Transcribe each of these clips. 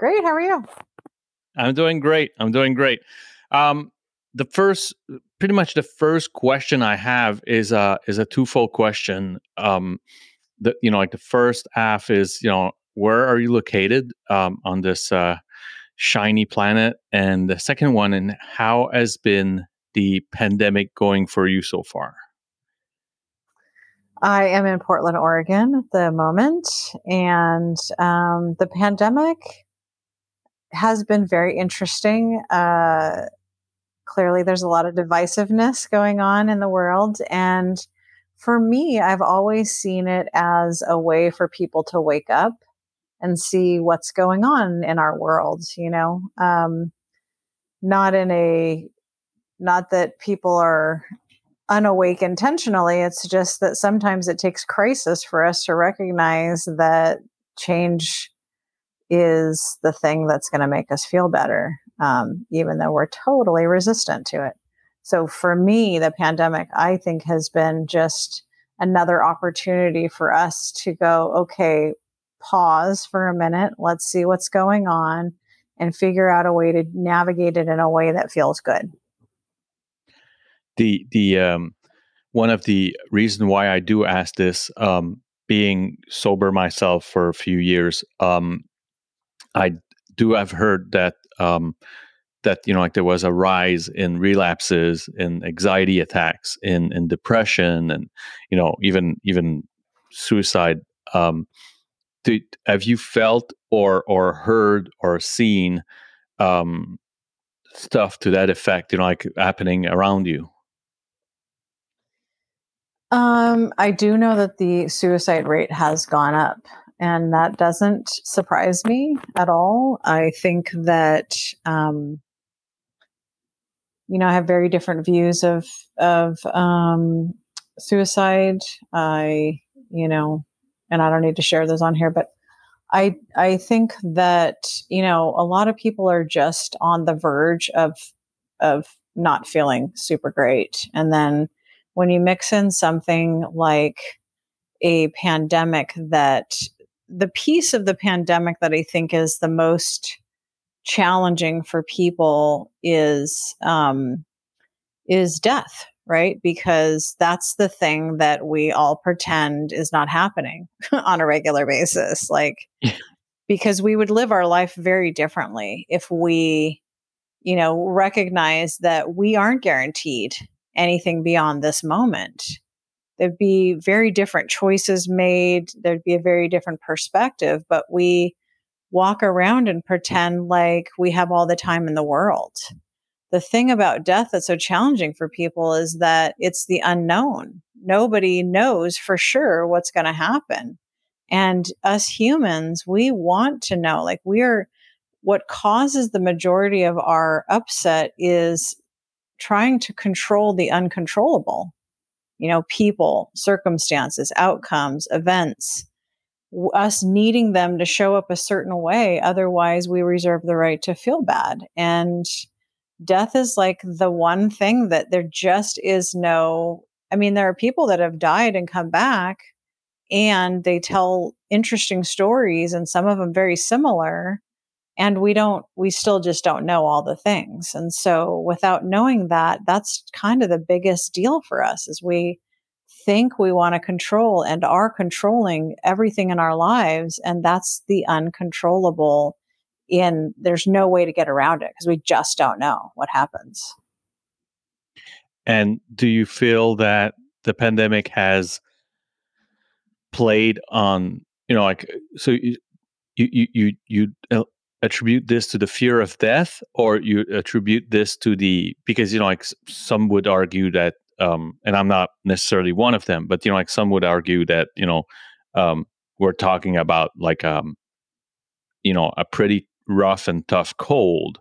Great. How are you? I'm doing great. I'm doing great. Um, the first, pretty much the first question I have is a is a twofold question. Um, the you know like the first half is you know where are you located um, on this uh, shiny planet, and the second one, and how has been the pandemic going for you so far? I am in Portland, Oregon at the moment, and um, the pandemic has been very interesting. Uh, clearly, there's a lot of divisiveness going on in the world. And for me, I've always seen it as a way for people to wake up and see what's going on in our world, you know, um, not in a, not that people are unawake intentionally. It's just that sometimes it takes crisis for us to recognize that change is the thing that's going to make us feel better, um, even though we're totally resistant to it. So for me, the pandemic, I think, has been just another opportunity for us to go, okay, pause for a minute. Let's see what's going on and figure out a way to navigate it in a way that feels good the the um, one of the reason why I do ask this, um, being sober myself for a few years, um, I do have heard that um, that you know like there was a rise in relapses, in anxiety attacks, in in depression, and you know even even suicide. Um, did, have you felt or or heard or seen um, stuff to that effect? You know, like happening around you? Um, I do know that the suicide rate has gone up, and that doesn't surprise me at all. I think that um, you know I have very different views of of um, suicide. I you know, and I don't need to share those on here, but I I think that you know a lot of people are just on the verge of of not feeling super great, and then when you mix in something like a pandemic that the piece of the pandemic that I think is the most challenging for people is um, is death, right? Because that's the thing that we all pretend is not happening on a regular basis, like because we would live our life very differently if we, you know, recognize that we aren't guaranteed anything beyond this moment. There'd be very different choices made. There'd be a very different perspective, but we walk around and pretend like we have all the time in the world. The thing about death that's so challenging for people is that it's the unknown. Nobody knows for sure what's going to happen. And us humans, we want to know, like, we're what causes the majority of our upset is trying to control the uncontrollable, you know, people, circumstances, outcomes, events, us needing them to show up a certain way. Otherwise, we reserve the right to feel bad. And death is like the one thing that there just is no, I mean, there are people that have died and come back and they tell interesting stories and some of them very similar and we don't we still just don't know all the things. And so without knowing that that's kind of the biggest deal for us is we think we want to control and are controlling everything in our lives and that's the uncontrollable in there's no way to get around it because we just don't know what happens. And do you feel that the pandemic has played on you know like so you you you you attribute this to the fear of death or you attribute this to the because you know like some would argue that um and i'm not necessarily one of them but you know like some would argue that you know um we're talking about like um you know a pretty rough and tough cold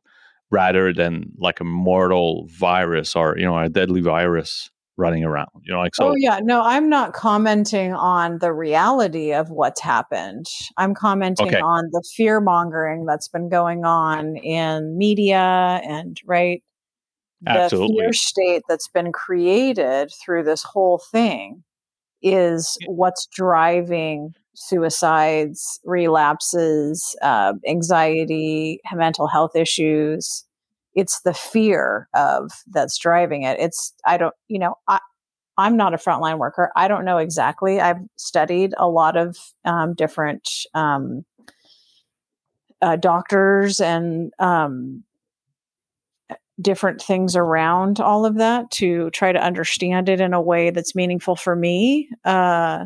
rather than like a mortal virus or you know a deadly virus running around you know like so oh yeah no i'm not commenting on the reality of what's happened i'm commenting okay. on the fear mongering that's been going on in media and right the Absolutely. fear state that's been created through this whole thing is what's driving suicides, relapses, uh, anxiety, mental health issues. It's the fear of that's driving it. It's I don't you know I I'm not a frontline worker. I don't know exactly. I've studied a lot of um, different um, uh, doctors and um, different things around all of that to try to understand it in a way that's meaningful for me. Uh,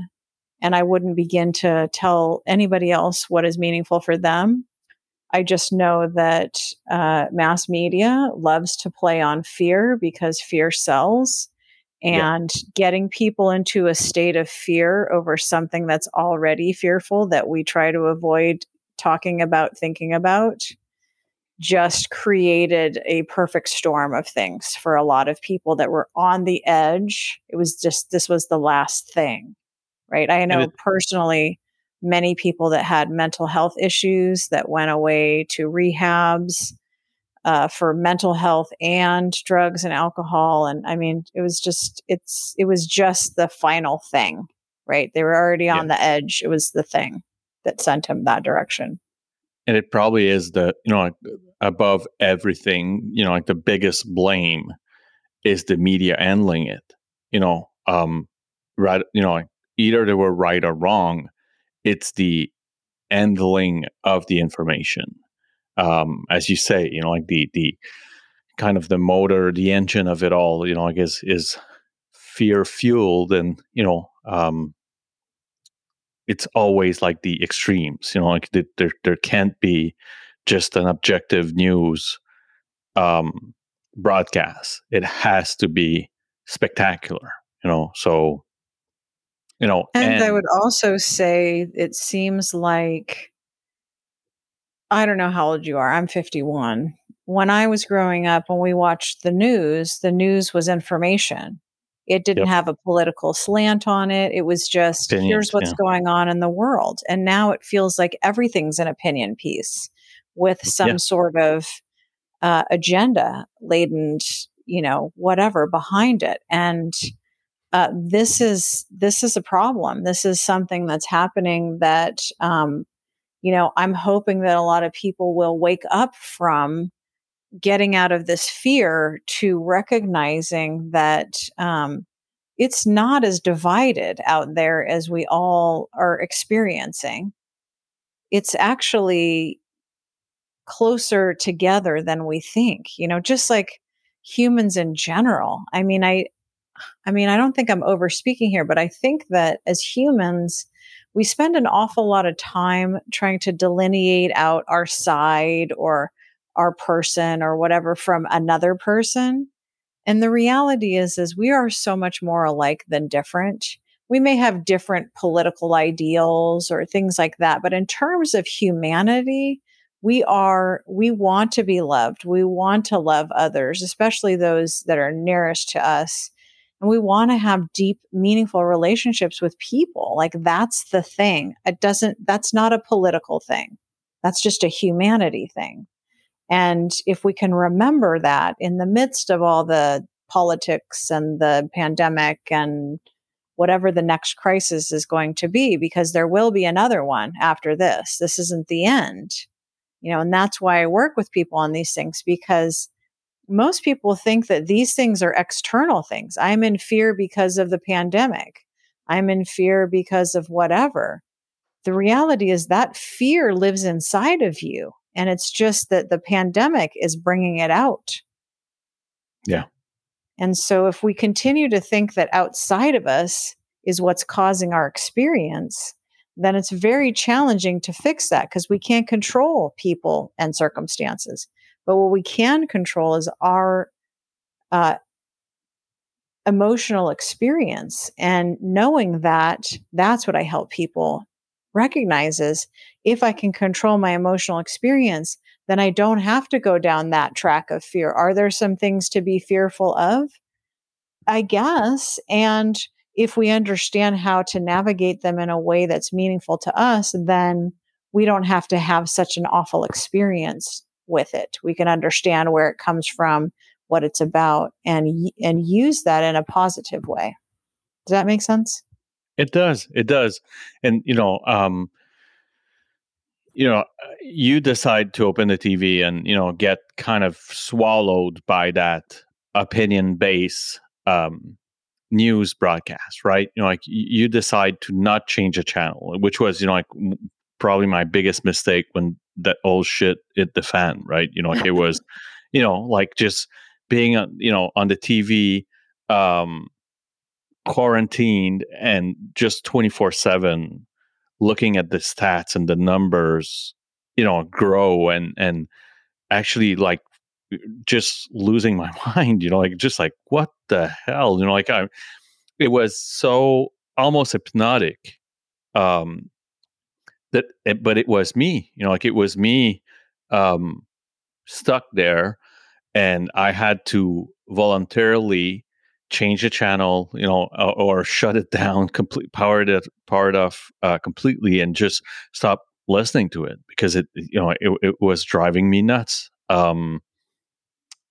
and I wouldn't begin to tell anybody else what is meaningful for them. I just know that uh, mass media loves to play on fear because fear sells. And yeah. getting people into a state of fear over something that's already fearful that we try to avoid talking about, thinking about, just created a perfect storm of things for a lot of people that were on the edge. It was just, this was the last thing, right? I know it, personally many people that had mental health issues that went away to rehabs uh, for mental health and drugs and alcohol. And I mean, it was just, it's, it was just the final thing, right? They were already on yeah. the edge. It was the thing that sent him that direction and it probably is the you know like above everything you know like the biggest blame is the media handling it you know um right you know like either they were right or wrong it's the handling of the information. Um as you say you know like the the kind of the motor the engine of it all you know i guess is fear fueled and you know um it's always like the extremes you know like the, there there can't be just an objective news um broadcast. It has to be spectacular you know so you know and, and i would also say it seems like i don't know how old you are i'm 51 when i was growing up when we watched the news the news was information it didn't yep. have a political slant on it. It was just Opinions, here's what's yeah. going on in the world. And now it feels like everything's an opinion piece with some yeah. sort of uh, agenda laden, you know, whatever behind it. And uh, this is this is a problem. This is something that's happening that um, you know I'm hoping that a lot of people will wake up from getting out of this fear to recognizing that um, it's not as divided out there as we all are experiencing. It's actually closer together than we think, you know, just like humans in general. I mean, I, I mean, I don't think I'm over speaking here, but I think that as humans, we spend an awful lot of time trying to delineate out our side or our person or whatever from another person. And the reality is, is we are so much more alike than different. We may have different political ideals or things like that, but in terms of humanity, we are, we want to be loved. We want to love others, especially those that are nearest to us. And we want to have deep, meaningful relationships with people. Like that's the thing. It doesn't, that's not a political thing. That's just a humanity thing. And if we can remember that in the midst of all the politics and the pandemic and whatever the next crisis is going to be, because there will be another one after this. This isn't the end. You know, and that's why I work with people on these things because most people think that these things are external things. I'm in fear because of the pandemic. I'm in fear because of whatever. The reality is that fear lives inside of you. And it's just that the pandemic is bringing it out. Yeah. And so if we continue to think that outside of us is what's causing our experience, then it's very challenging to fix that because we can't control people and circumstances. But what we can control is our uh, emotional experience. And knowing that, that's what I help people recognizes if I can control my emotional experience, then I don't have to go down that track of fear. Are there some things to be fearful of? I guess. And if we understand how to navigate them in a way that's meaningful to us, then we don't have to have such an awful experience with it. We can understand where it comes from, what it's about, and and use that in a positive way. Does that make sense? It does. It does. And you know, um, you know, you decide to open the TV and you know get kind of swallowed by that opinion base um, news broadcast, right? You know, like you decide to not change a channel, which was you know like probably my biggest mistake when that old shit hit the fan, right? You know, it was, you know, like just being on, you know, on the TV, um, quarantined and just 24 7 looking at the stats and the numbers you know grow and and actually like just losing my mind you know like just like what the hell you know like i it was so almost hypnotic um that it, but it was me you know like it was me um stuck there and i had to voluntarily change the channel, you know, or, or shut it down, complete power it, powered off uh, completely, and just stop listening to it because it, you know, it, it was driving me nuts. Um,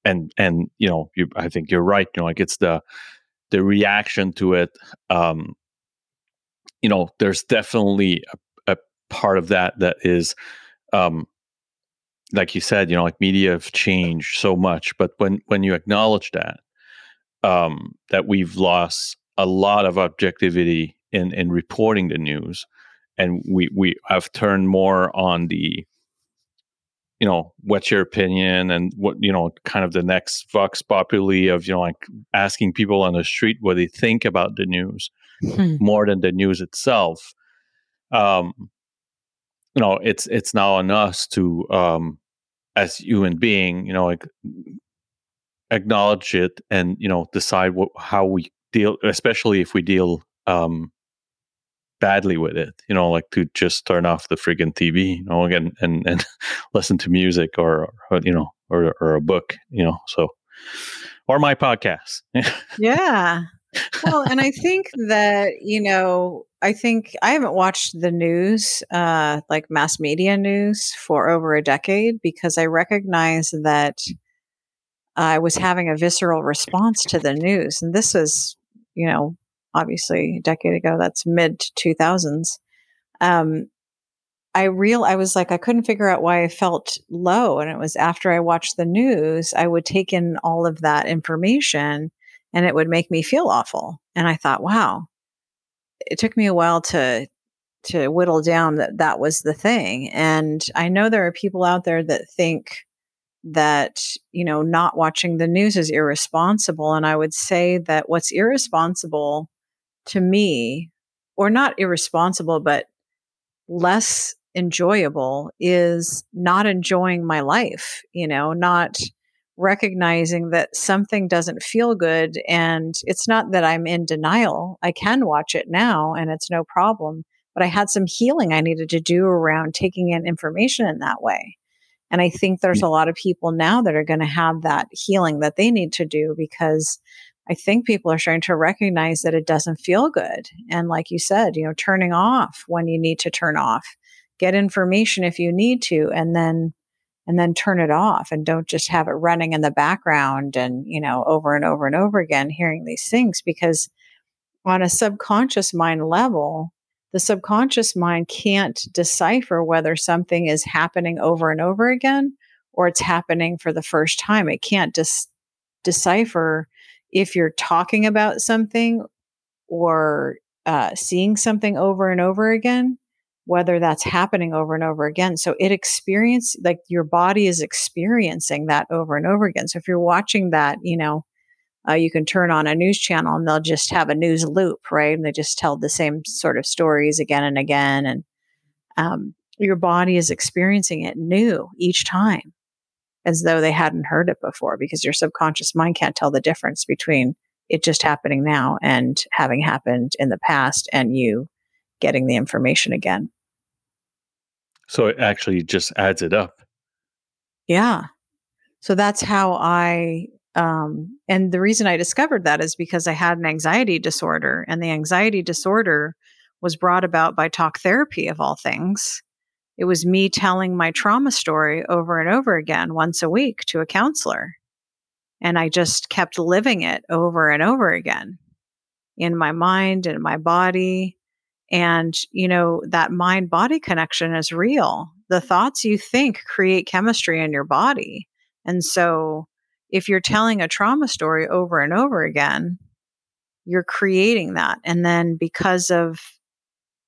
and and you know, you, I think you're right. You know, like it's the the reaction to it. Um, you know, there's definitely a part of that that is, um, like you said, you know, like media have changed so much, but when when you acknowledge that um, that we've lost a lot of objectivity in in reporting the news, and we we have turned more on the you know what's your opinion and what you know kind of the next vox populi of you know like asking people on the street what they think about the news hmm. more than the news itself um you know it's it's now on us to um as human being you know like acknowledge it and you know decide what how we deal especially if we deal um badly with it you know like to just turn off the friggin tv you know again and and listen to music or, or you know or or a book you know so or my podcast. Yeah well and i think that you know i think i haven't watched the news uh like mass media news for over a decade because i recognize that I was having a visceral response to the news. And this was, you know, obviously a decade ago, that's mid 2000s. Um, I real I was like I couldn't figure out why I felt low and it was after I watched the news I would take in all of that information and it would make me feel awful. And I thought wow. It took me a while to to whittle down that that was the thing. And I know there are people out there that think that you know not watching the news is irresponsible. And i would say that what's irresponsible to me or not irresponsible but less enjoyable is not enjoying my life you know not recognizing that something doesn't feel good and it's not that i'm in denial i can watch it now and it's no problem but i had some healing i needed to do around taking in information in that way and I think there's a lot of people now that are going to have that healing that they need to do because I think people are starting to recognize that it doesn't feel good. And like you said, you know, turning off when you need to turn off, get information if you need to, and then and then turn it off and don't just have it running in the background and, you know, over and over and over again hearing these things because on a subconscious mind level, the subconscious mind can't decipher whether something is happening over and over again or it's happening for the first time. It can't dis- decipher if you're talking about something or uh, seeing something over and over again, whether that's happening over and over again. So it experience like your body is experiencing that over and over again. So if you're watching that, you know, uh, you can turn on a news channel and they'll just have a news loop, right? And they just tell the same sort of stories again and again. And um, your body is experiencing it new each time as though they hadn't heard it before because your subconscious mind can't tell the difference between it just happening now and having happened in the past and you getting the information again. So it actually just adds it up. Yeah. So that's how I um, and the reason I discovered that is because I had an anxiety disorder, and the anxiety disorder was brought about by talk therapy, of all things. It was me telling my trauma story over and over again, once a week, to a counselor. And I just kept living it over and over again. in my mind and my body. And, you know, that mind body connection is real. The mm-hmm. thoughts you think create chemistry in your body. And so if you're telling a trauma story over and over again, you're creating that. And then because of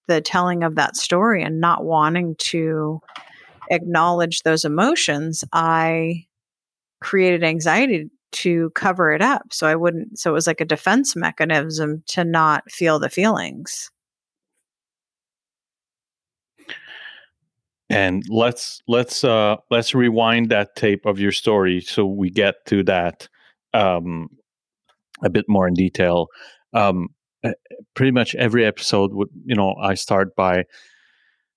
the telling of that story and not wanting to acknowledge those emotions, I created anxiety to cover it up. So I wouldn't, so it was like a defense mechanism to not feel the feelings. And let's let's uh let's rewind that tape of your story so we get to that um a bit more in detail. Um uh, pretty much every episode would you know I start by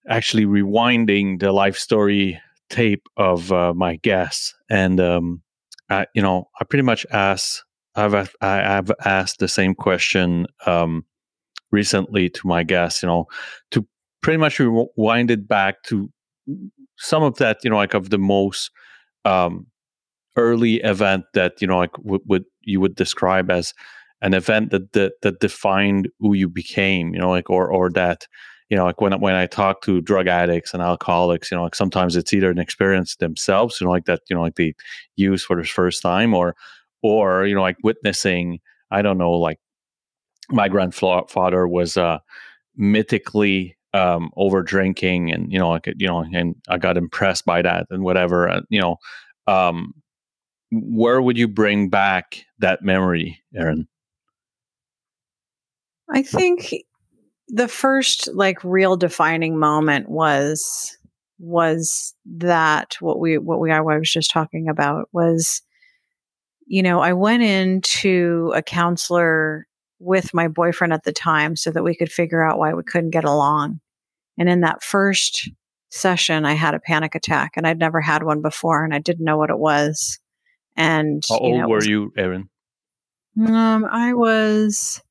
actually rewinding the life story tape of uh, my guests and um I, you know, I pretty much ask I've I've asked the same question um, recently to my guests. You know, to pretty much rewind it back to some of that. You know, like of the most um, early event that you know, like would, you would describe as an event that, that that defined who you became. You know, like or or that you know, like when when I talk to drug addicts and alcoholics, you know, like sometimes it's either an experience themselves, you know, like that, you know, like they use for the first time, or or you know, like witnessing, I don't know, like my grandfather was uh, mythically um, over drinking, and you know, like you know, and I got impressed by that and whatever, uh, you know. Um, where would you bring back that memory, Erin? I think the first like real defining moment was was that what we what we I was just talking about was you know I went into a counselor with my boyfriend at the time so that we could figure out why we couldn't get along. And in that first session I had a panic attack and I'd never had one before and I didn't know what it was. And how old you know, were was, you Erin? Um I was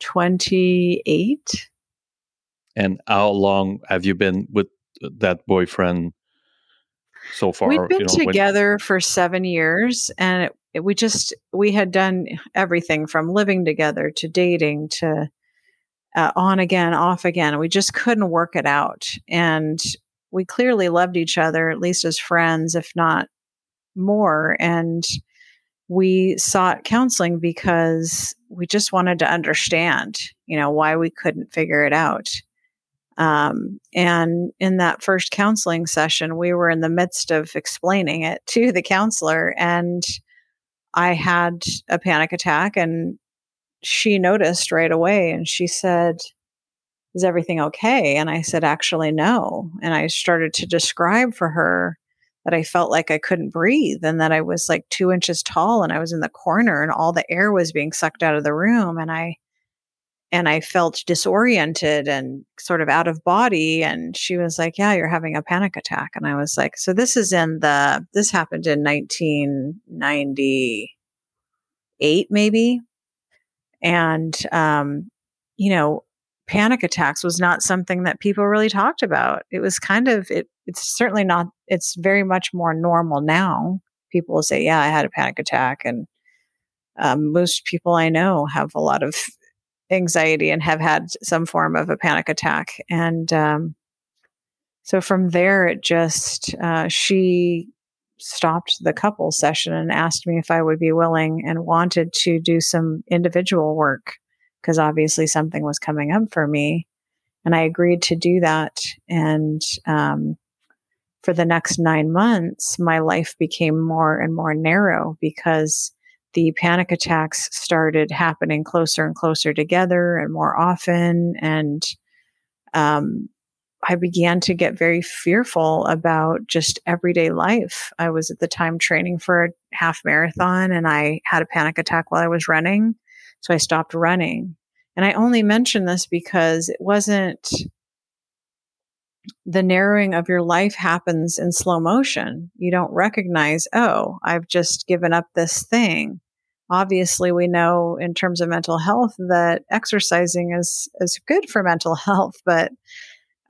28. And how long have you been with that boyfriend so far? We've been you know, together when- for seven years, and it, it, we just we had done everything from living together to dating to uh, on again, off again. We just couldn't work it out, and we clearly loved each other, at least as friends, if not more. And we sought counseling because we just wanted to understand, you know, why we couldn't figure it out. Um, and in that first counseling session, we were in the midst of explaining it to the counselor, and I had a panic attack, and she noticed right away, and she said, "Is everything okay?" And I said, "Actually, no." And I started to describe for her that I felt like I couldn't breathe and that I was like two inches tall and I was in the corner and all the air was being sucked out of the room. And I, and I felt disoriented and sort of out of body. And she was like, Yeah, you're having a panic attack. And I was like, So this is in the, this happened in 1998, maybe. And, um, you know, panic attacks was not something that people really talked about. It was kind of, it, it's certainly not, it's very much more normal now. People will say, Yeah, I had a panic attack. And um, most people I know have a lot of anxiety and have had some form of a panic attack. And um, so from there, it just, uh, she stopped the couple session and asked me if I would be willing and wanted to do some individual work because obviously something was coming up for me. And I agreed to do that. And um, for the next nine months, my life became more and more narrow because the panic attacks started happening closer and closer together and more often. And um, I began to get very fearful about just everyday life. I was at the time training for a half marathon and I had a panic attack while I was running. So I stopped running. And I only mention this because it wasn't the narrowing of your life happens in slow motion. You don't recognize, oh, I've just given up this thing. Obviously, we know in terms of mental health that exercising is is good for mental health, but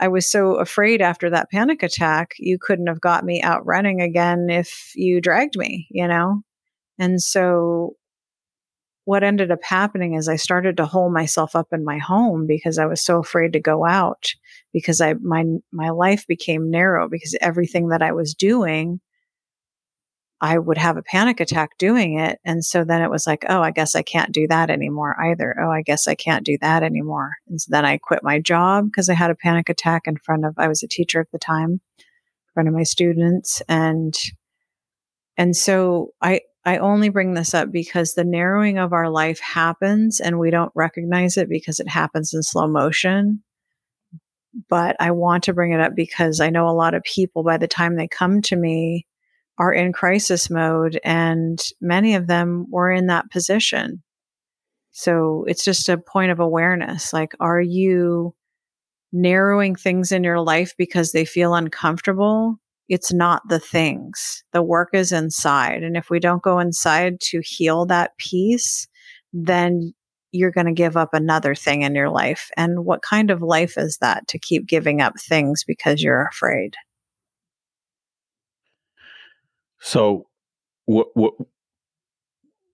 I was so afraid after that panic attack, you couldn't have got me out running again if you dragged me, you know? And so what ended up happening is I started to hole myself up in my home because I was so afraid to go out because I my my life became narrow because everything that I was doing I would have a panic attack doing it and so then it was like oh I guess I can't do that anymore either oh I guess I can't do that anymore and so then I quit my job because I had a panic attack in front of I was a teacher at the time in front of my students and and so I I only bring this up because the narrowing of our life happens and we don't recognize it because it happens in slow motion. But I want to bring it up because I know a lot of people, by the time they come to me, are in crisis mode, and many of them were in that position. So it's just a point of awareness. Like, are you narrowing things in your life because they feel uncomfortable? it's not the things. The work is inside. And if we don't go inside to heal that piece, then you're going to give up another thing in your life. And what kind of life is that to keep giving up things because you're afraid? So, what what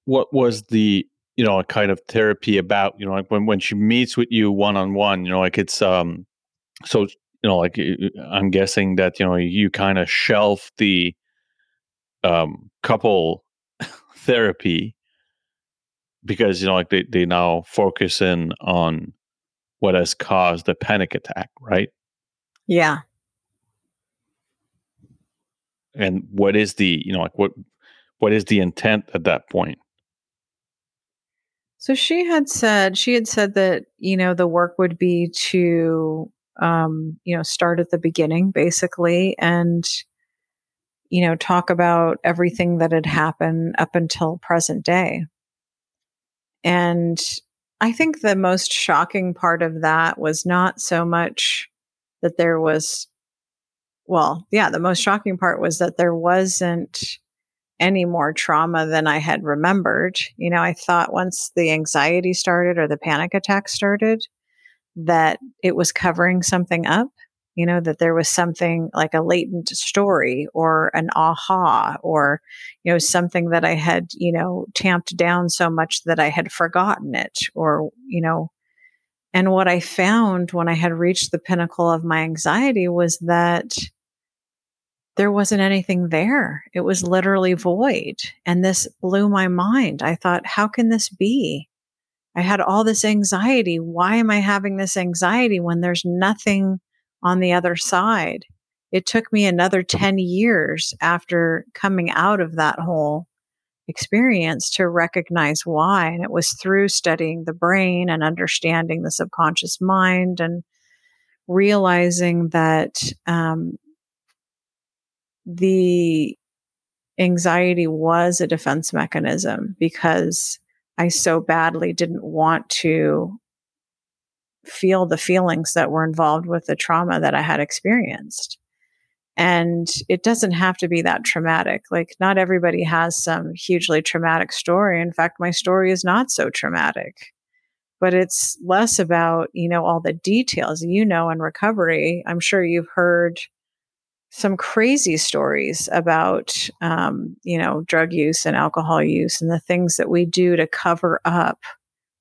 what was the you know a kind of therapy about? You know, like when when she meets with you one on one, you know, like it's um so you know, like I'm guessing that you know you kind of shelf the um, couple therapy because you know, like they they now focus in on what has caused the panic attack, right? Yeah. And what is the you know like what what is the intent at that point? So she had said she had said that you know the work would be to um, you know, start at the beginning basically and, you know, talk about everything that had happened up until present day. And I think the most shocking part of that was not so much that there was, well, yeah, the most shocking part was that there wasn't any more trauma than I had remembered. You know, I thought once the anxiety started or the panic attack started, that it was covering something up, you know, that there was something like a latent story or an aha or, you know, something that I had, you know, tamped down so much that I had forgotten it or, you know, and what I found when I had reached the pinnacle of my anxiety was that there wasn't anything there. It was literally void. And this blew my mind. I thought, how can this be? I had all this anxiety. Why am I having this anxiety when there's nothing on the other side? It took me another 10 years after coming out of that whole experience to recognize why. And it was through studying the brain and understanding the subconscious mind and realizing that um, the anxiety was a defense mechanism because I so badly didn't want to feel the feelings that were involved with the trauma that I had experienced. And it doesn't have to be that traumatic. Like, not everybody has some hugely traumatic story. In fact, my story is not so traumatic, but it's less about, you know, all the details. You know, in recovery, I'm sure you've heard some crazy stories about, um, you know, drug use and alcohol use and the things that we do to cover up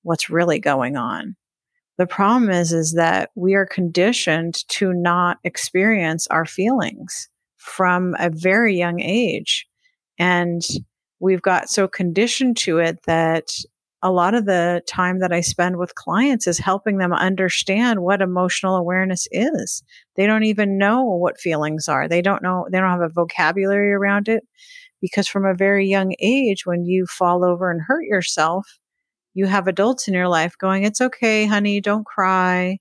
what's really going on. The problem is, is that we are conditioned to not experience our feelings from a very young age. And we've got so conditioned to it that a lot of the time that I spend with clients is helping them understand what emotional awareness is. They don't even know what feelings are. They don't know, they don't have a vocabulary around it because from a very young age, when you fall over and hurt yourself, you have adults in your life going, It's okay, honey, don't cry.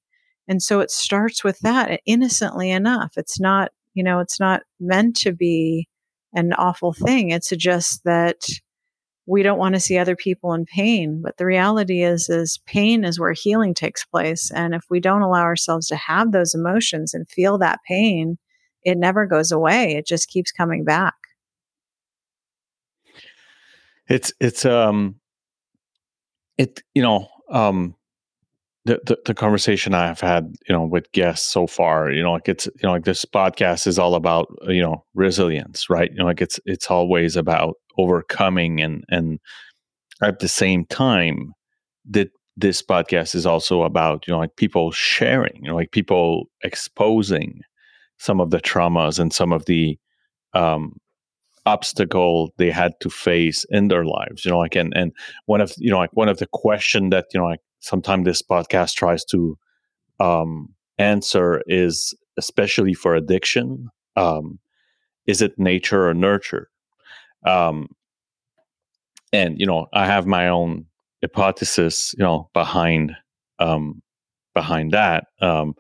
And so it starts with that eh, innocently enough. It's not, you know, it's not meant to be an awful thing. It's just that we don't want to see other people in pain but the reality is is pain is where healing takes place and if we don't allow ourselves to have those emotions and feel that pain it never goes away it just keeps coming back. It's it's um it you know um the, the, the conversation I've had, you know, with guests so far, you know, like it's, you know, like this podcast is all about, you know, resilience, right? You know, like it's, it's always about overcoming and, and at the same time, that this podcast is also about you know like people sharing, you know, like people exposing some of the traumas and some of the um, obstacle they had to face in their lives you know like and and one of you know like one of the question that you know like sometimes this podcast tries to um answer is especially for addiction um is it nature or nurture? Um and you know i have my own hypothesis you know behind um behind that um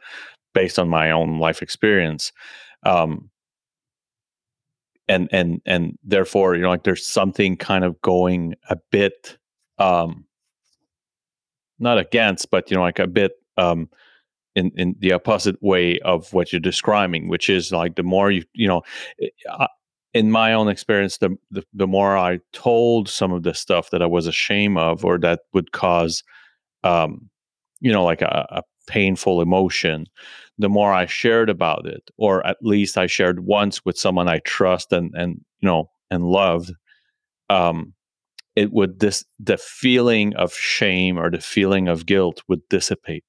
based on my own life experience um and and and therefore you know like there's something kind of going a bit um not against but you know like a bit um in in the opposite way of what you're describing which is like the more you you know I, in my own experience the, the the more i told some of the stuff that i was ashamed of or that would cause um you know like a, a painful emotion the more I shared about it, or at least I shared once with someone I trust and and you know and loved, um, it would this the feeling of shame or the feeling of guilt would dissipate.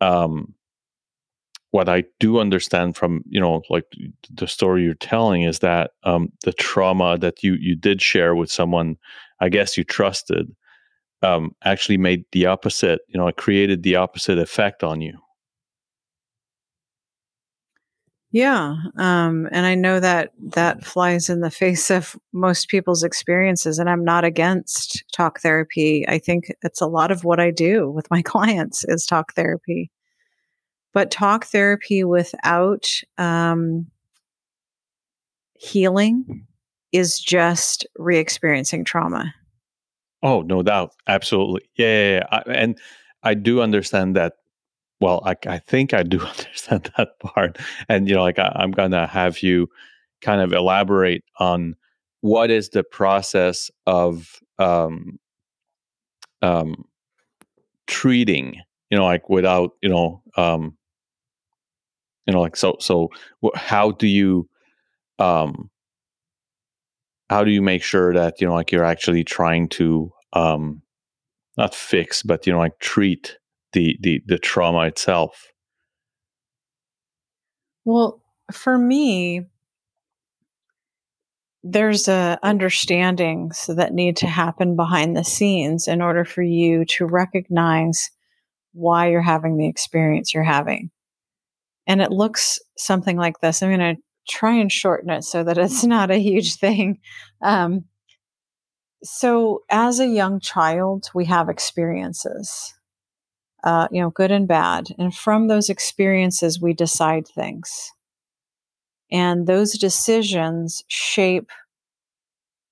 Um, what I do understand from you know like the story you're telling is that um, the trauma that you you did share with someone, I guess you trusted, um, actually made the opposite. You know, it created the opposite effect on you. Yeah, um, and I know that that flies in the face of most people's experiences, and I'm not against talk therapy. I think it's a lot of what I do with my clients is talk therapy, but talk therapy without um, healing is just re-experiencing trauma. Oh, no doubt, absolutely, yeah, yeah, yeah. I, and I do understand that well, I, I think I do understand that part, and you know, like I, I'm gonna have you kind of elaborate on what is the process of um, um, treating, you know, like without, you know, um, you know, like so, so how do you, um, how do you make sure that you know, like you're actually trying to, um, not fix, but you know, like treat the the the trauma itself? Well, for me, there's a understandings that need to happen behind the scenes in order for you to recognize why you're having the experience you're having. And it looks something like this. I'm going to try and shorten it so that it's not a huge thing. Um, so, as a young child, we have experiences uh, you know, good and bad. And from those experiences, we decide things. And those decisions shape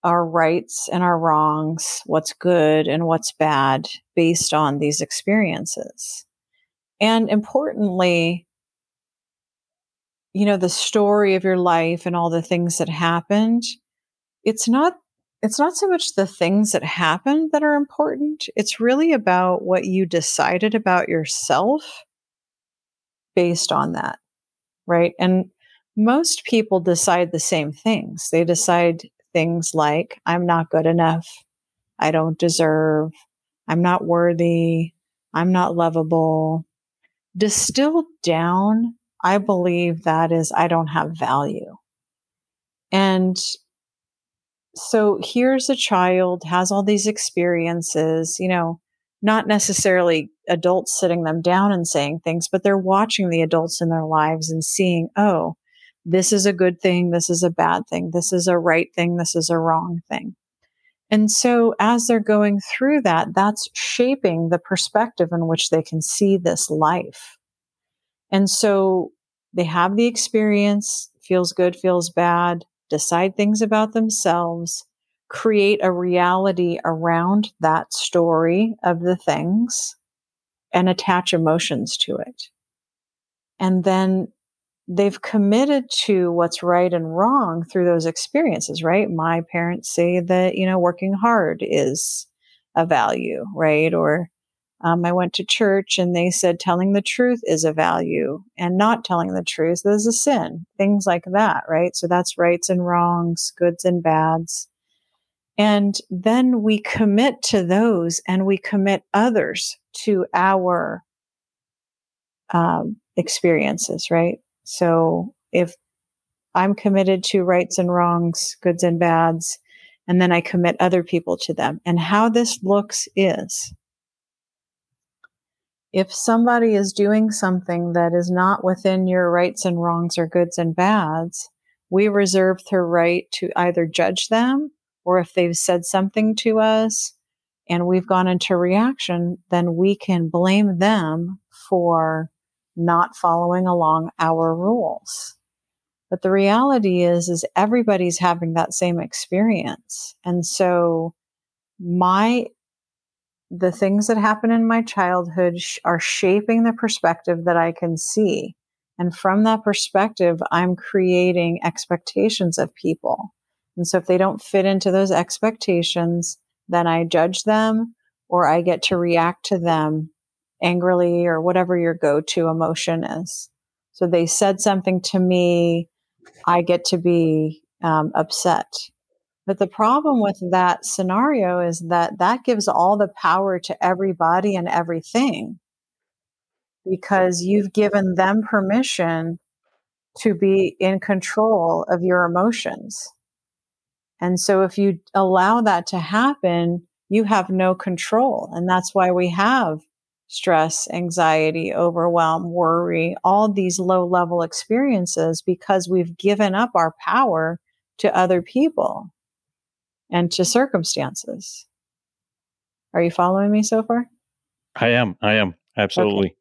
our rights and our wrongs, what's good and what's bad based on these experiences. And importantly, you know, the story of your life and all the things that happened, it's not it's not so much the things that happen that are important. It's really about what you decided about yourself based on that. Right. And most people decide the same things. They decide things like, I'm not good enough. I don't deserve. I'm not worthy. I'm not lovable. Distilled down, I believe that is, I don't have value. And so here's a child has all these experiences, you know, not necessarily adults sitting them down and saying things, but they're watching the adults in their lives and seeing, oh, this is a good thing. This is a bad thing. This is a right thing. This is a wrong thing. And so as they're going through that, that's shaping the perspective in which they can see this life. And so they have the experience, feels good, feels bad decide things about themselves, create a reality around that story of the things, and attach emotions to it. And then they've committed to what's right and wrong through those experiences, right? My parents say that, you know, working hard is a value, right? Or um, I went to church and they said telling the truth is a value and not telling the truth is a sin, things like that, right? So that's rights and wrongs, goods and bads. And then we commit to those and we commit others to our um, experiences, right? So if I'm committed to rights and wrongs, goods and bads, and then I commit other people to them. And how this looks is if somebody is doing something that is not within your rights and wrongs or goods and bads, we reserve the right to either judge them or if they've said something to us and we've gone into reaction, then we can blame them for not following along our rules. But the reality is, is everybody's having that same experience. And so my, the things that happen in my childhood sh- are shaping the perspective that I can see. And from that perspective, I'm creating expectations of people. And so if they don't fit into those expectations, then I judge them or I get to react to them angrily or whatever your go to emotion is. So they said something to me, I get to be um, upset. But the problem with that scenario is that that gives all the power to everybody and everything because you've given them permission to be in control of your emotions. And so if you allow that to happen, you have no control. And that's why we have stress, anxiety, overwhelm, worry, all these low level experiences because we've given up our power to other people and to circumstances. Are you following me so far? I am. I am. Absolutely. Okay.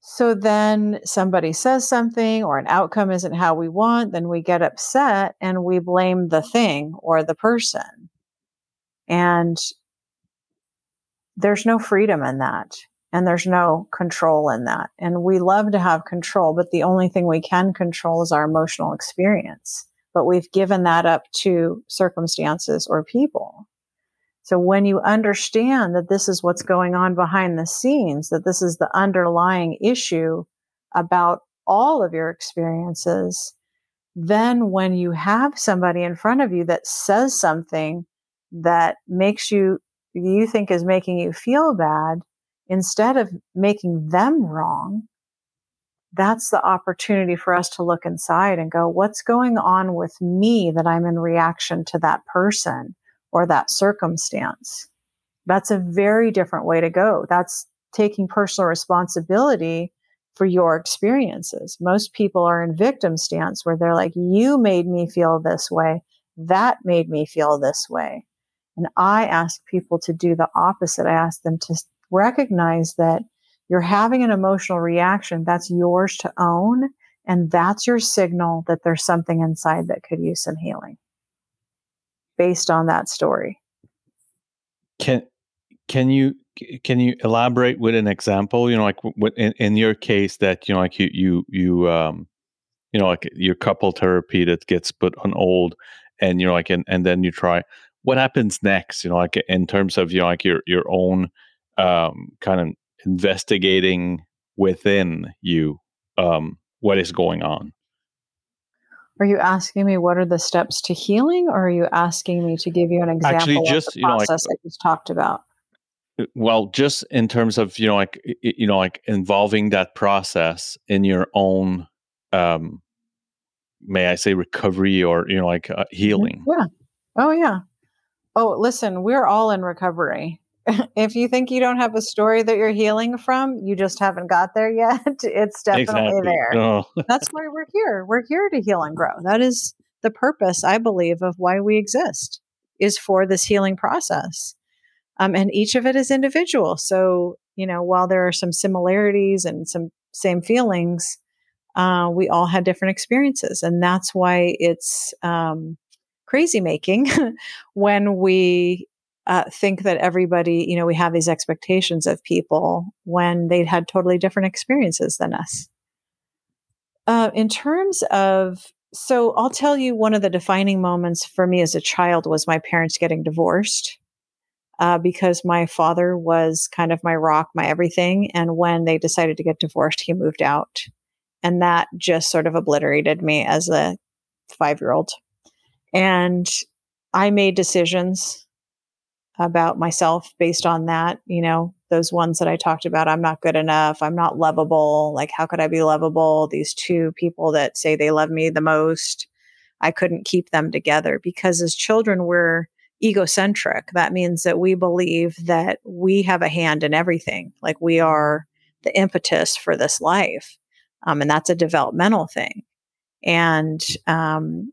So then somebody says something or an outcome isn't how we want, then we get upset and we blame the thing or the person. And there's no freedom in that. And there's no control in that. And we love to have control, but the only thing we can control is our emotional experience. But we've given that up to circumstances or people. So when you understand that this is what's going on behind the scenes, that this is the underlying issue about all of your experiences, then when you have somebody in front of you that says something that makes you you think is making you feel bad, instead of making them wrong, that's the opportunity for us to look inside and go, what's going on with me that I'm in reaction to that person or that circumstance? That's a very different way to go. That's taking personal responsibility for your experiences. Most people are in victim stance where they're like, you made me feel this way. That made me feel this way. And I ask people to do the opposite. I ask them to recognize that you're having an emotional reaction that's yours to own. And that's your signal that there's something inside that could use some healing based on that story. Can, can you, can you elaborate with an example, you know, like in, in your case that, you know, like you, you, you, um, you know, like your couple therapy that gets put on hold and, you know, like, and, and then you try, what happens next you know like in terms of you know like your your own um, kind of investigating within you um, what is going on? Are you asking me what are the steps to healing or are you asking me to give you an example Actually, just, of the process you know, like, I just talked about? uh, well just in terms of you know like you know like involving that process in your own um may i say recovery or you know like uh, mm-hmm. healing. Yeah. Oh yeah. Oh, listen, we're all in recovery. if you think you don't have a story that you're healing from, you just haven't got there yet. It's definitely exactly. there. Oh. That's why we're here. We're here to heal and grow. That is the purpose, I believe, of why we exist is for this healing process. Um, and each of it is individual. So, you know, while there are some similarities and some same feelings, uh, we all had different experiences. And that's why it's, um, crazy making when we uh, think that everybody, you know, we have these expectations of people when they had totally different experiences than us. Uh, in terms of, so I'll tell you one of the defining moments for me as a child was my parents getting divorced. Uh, because my father was kind of my rock, my everything. And when they decided to get divorced, he moved out. And that just sort of obliterated me as a five year old. And I made decisions about myself based on that, you know, those ones that I talked about. I'm not good enough. I'm not lovable. Like, how could I be lovable? These two people that say they love me the most, I couldn't keep them together because as children, we're egocentric. That means that we believe that we have a hand in everything. Like, we are the impetus for this life. Um, and that's a developmental thing. And um,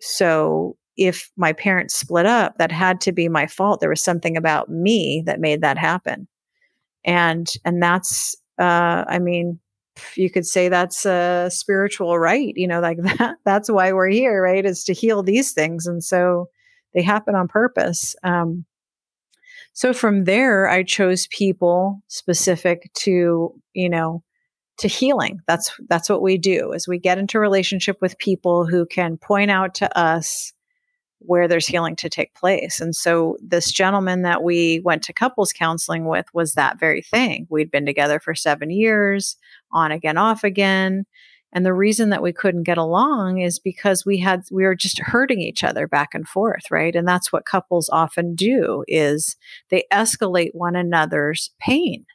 so if my parents split up, that had to be my fault. There was something about me that made that happen. And and that's uh I mean, you could say that's a spiritual right, you know, like that that's why we're here, right? Is to heal these things. And so they happen on purpose. Um so from there I chose people specific to, you know, to healing. That's that's what we do. Is we get into relationship with people who can point out to us where there's healing to take place. And so this gentleman that we went to couples counseling with was that very thing. We'd been together for 7 years, on again off again. And the reason that we couldn't get along is because we had we were just hurting each other back and forth, right? And that's what couples often do is they escalate one another's pain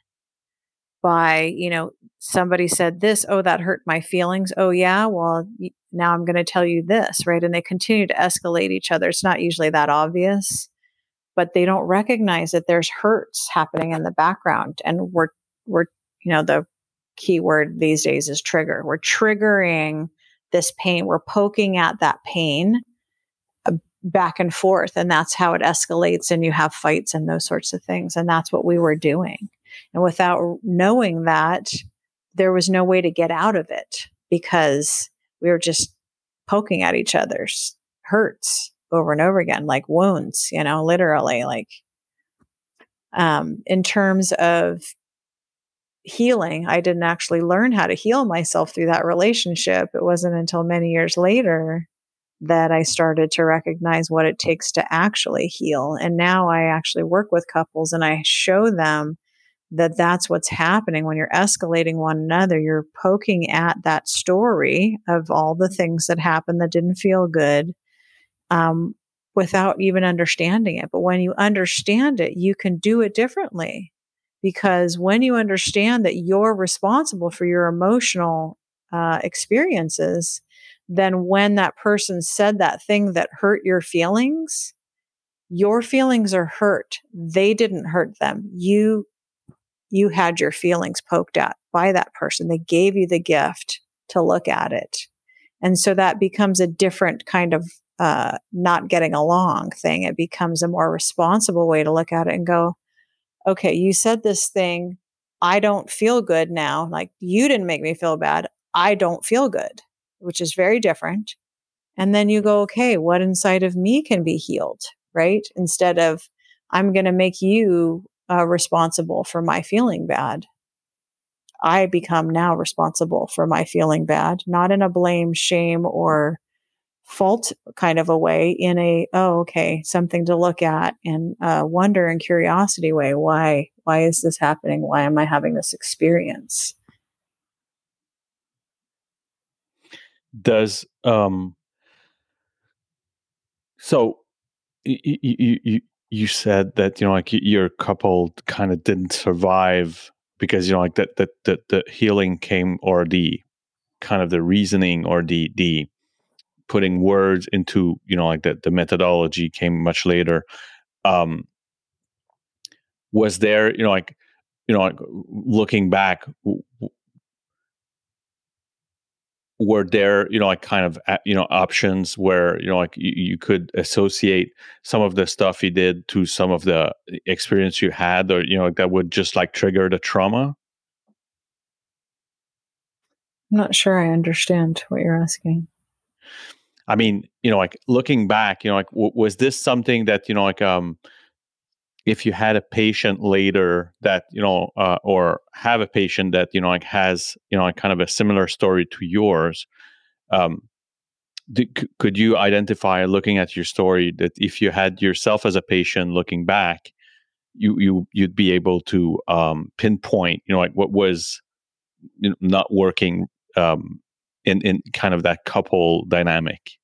by, you know, somebody said this, oh that hurt my feelings. Oh yeah, well now I'm going to tell you this, right? And they continue to escalate each other. It's not usually that obvious, but they don't recognize that there's hurts happening in the background. And we're, we're, you know, the key word these days is trigger. We're triggering this pain. We're poking at that pain uh, back and forth. And that's how it escalates and you have fights and those sorts of things. And that's what we were doing. And without knowing that, there was no way to get out of it because we were just poking at each other's hurts over and over again, like wounds, you know, literally like, um, in terms of healing, I didn't actually learn how to heal myself through that relationship. It wasn't until many years later that I started to recognize what it takes to actually heal. And now I actually work with couples and I show them that that's what's happening when you're escalating one another. You're poking at that story of all the things that happened that didn't feel good um, without even understanding it. But when you understand it, you can do it differently because when you understand that you're responsible for your emotional uh, experiences, then when that person said that thing that hurt your feelings, your feelings are hurt. They didn't hurt them. You you had your feelings poked at by that person. They gave you the gift to look at it. And so that becomes a different kind of uh, not getting along thing. It becomes a more responsible way to look at it and go, okay, you said this thing. I don't feel good now. Like you didn't make me feel bad. I don't feel good, which is very different. And then you go, okay, what inside of me can be healed, right? Instead of, I'm going to make you uh, responsible for my feeling bad. I become now responsible for my feeling bad, not in a blame, shame, or fault kind of a way, in a, oh, okay, something to look at and uh, wonder and curiosity way. Why, why is this happening? Why am I having this experience? Does, um, so you, you, you, you said that you know like your couple kind of didn't survive because you know like that that the, the healing came or the kind of the reasoning or the the putting words into you know like that the methodology came much later. Um was there you know like you know like looking back were there you know like kind of uh, you know options where you know like you, you, could associate some of the stuff you did to some of the experience you had or you know like that would just like trigger the trauma? I'm not sure i understand what you're asking. I mean you know like looking back you know like w- was this something that you know like um if you had a patient later that you know uh, or have a patient that you know like has you know like kind of a similar story to yours um, do, c- could you identify looking at your story that if you had yourself as a patient looking back you you you'd be able to um, pinpoint you know like what was you know, not working um, in in kind of that couple dynamic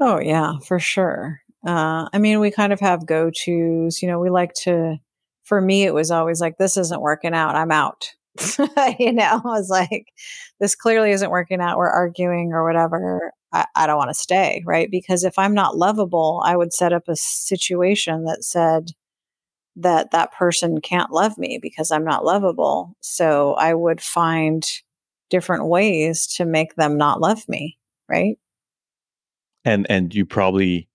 Oh yeah, for sure. Uh, I mean, we kind of have go tos. You know, we like to. For me, it was always like, "This isn't working out. I'm out." you know, I was like, "This clearly isn't working out. We're arguing or whatever. I, I don't want to stay, right? Because if I'm not lovable, I would set up a situation that said that that person can't love me because I'm not lovable. So I would find different ways to make them not love me, right? And and you probably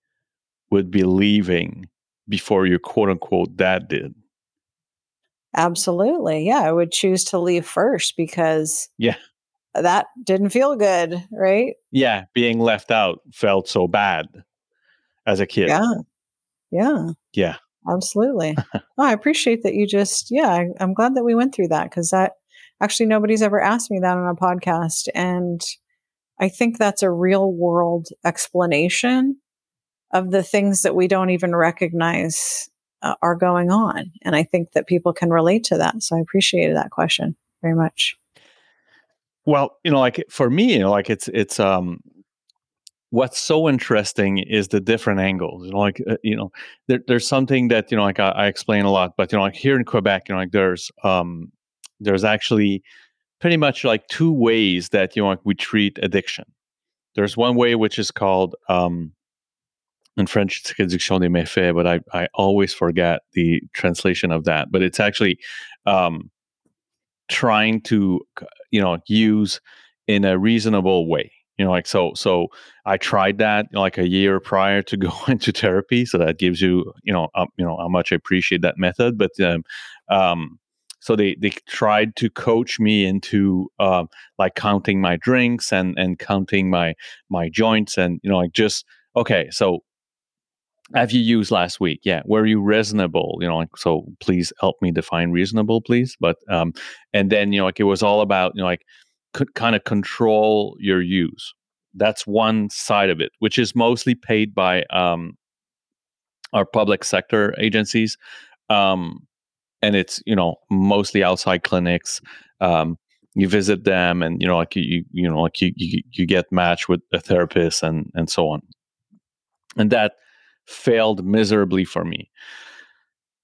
would be leaving before your quote unquote dad did. Absolutely. Yeah, I would choose to leave first because Yeah. that didn't feel good, right? Yeah, being left out felt so bad as a kid. Yeah. Yeah. Yeah. Absolutely. oh, I appreciate that you just, yeah, I, I'm glad that we went through that because that actually nobody's ever asked me that on a podcast. And I think that's a real world explanation of the things that we don't even recognize uh, are going on. And I think that people can relate to that. So I appreciated that question very much. Well, you know, like for me, you know, like it's it's um what's so interesting is the different angles. You know, like uh, you know, there, there's something that you know, like I, I, explain a lot, but you know, like here in Quebec, you know, like there's um there's actually pretty much like two ways that you know like we treat addiction. There's one way which is called um in French it's réduction des méfaits, but I, I always forget the translation of that. But it's actually um, trying to you know use in a reasonable way. You know, like so. So I tried that you know, like a year prior to go into therapy. So that gives you you know um, you know how much I appreciate that method. But um, um, so they they tried to coach me into uh, like counting my drinks and and counting my my joints and you know like just okay so have you used last week? Yeah. Were you reasonable? You know like so please help me define reasonable please. But um and then you know like it was all about you know like could kind of control your use. That's one side of it which is mostly paid by um our public sector agencies um and it's you know mostly outside clinics um you visit them and you know like you you know like you you, you get matched with a therapist and and so on. And that failed miserably for me.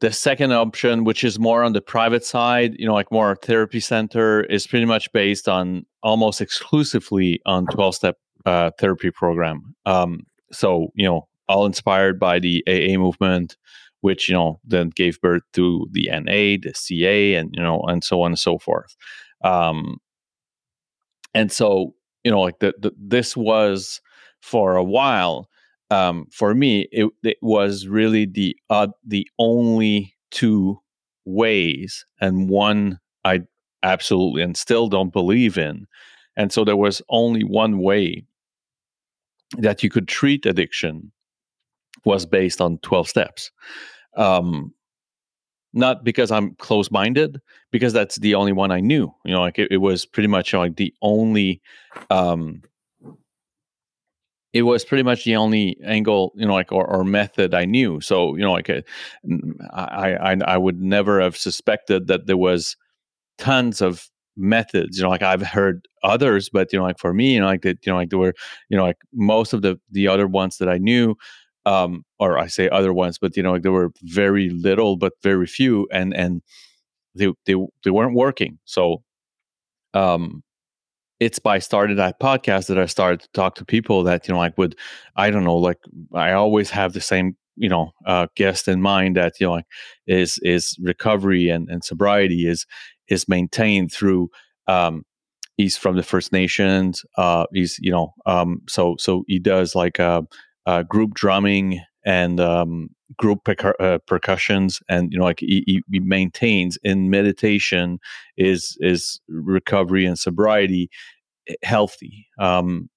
The second option, which is more on the private side, you know, like more therapy center, is pretty much based on almost exclusively on 12 step uh, therapy program. Um, so, you know, all inspired by the AA movement, which, you know, then gave birth to the NA, the CA, and, you know, and so on and so forth. Um, and so, you know, like the, the, this was for a while um, for me, it, it, was really the uh, the only two ways, and one I absolutely and still don't believe in. And so there was only one way that you could treat addiction was based on 12 steps. Um, not because I'm close minded, because that's the only one I knew. You know, like it, it was pretty much like the only um, it was pretty much the only angle, you know, like or, or method I knew. So, you know, like uh, I, I, I would never have suspected that there was tons of methods. You know, like I've heard others, but you know, like for me, you know, like that, you know, like there were, you know, like most of the the other ones that I knew, um, or I say other ones, but you know, like there were very little, but very few, and and they they they weren't working. So, um, it's by starting that podcast that I started to talk to people that you know like would I don't know like I always have the same you know uh, guest in mind that you know like is is recovery and, and sobriety is is maintained through um, he's from the First Nations uh, he's you know um, so so he does like uh, uh, group drumming and um, group percu- uh, percussions and you know like he, he, maintains in meditation is is recovery and sobriety eh, healthy um,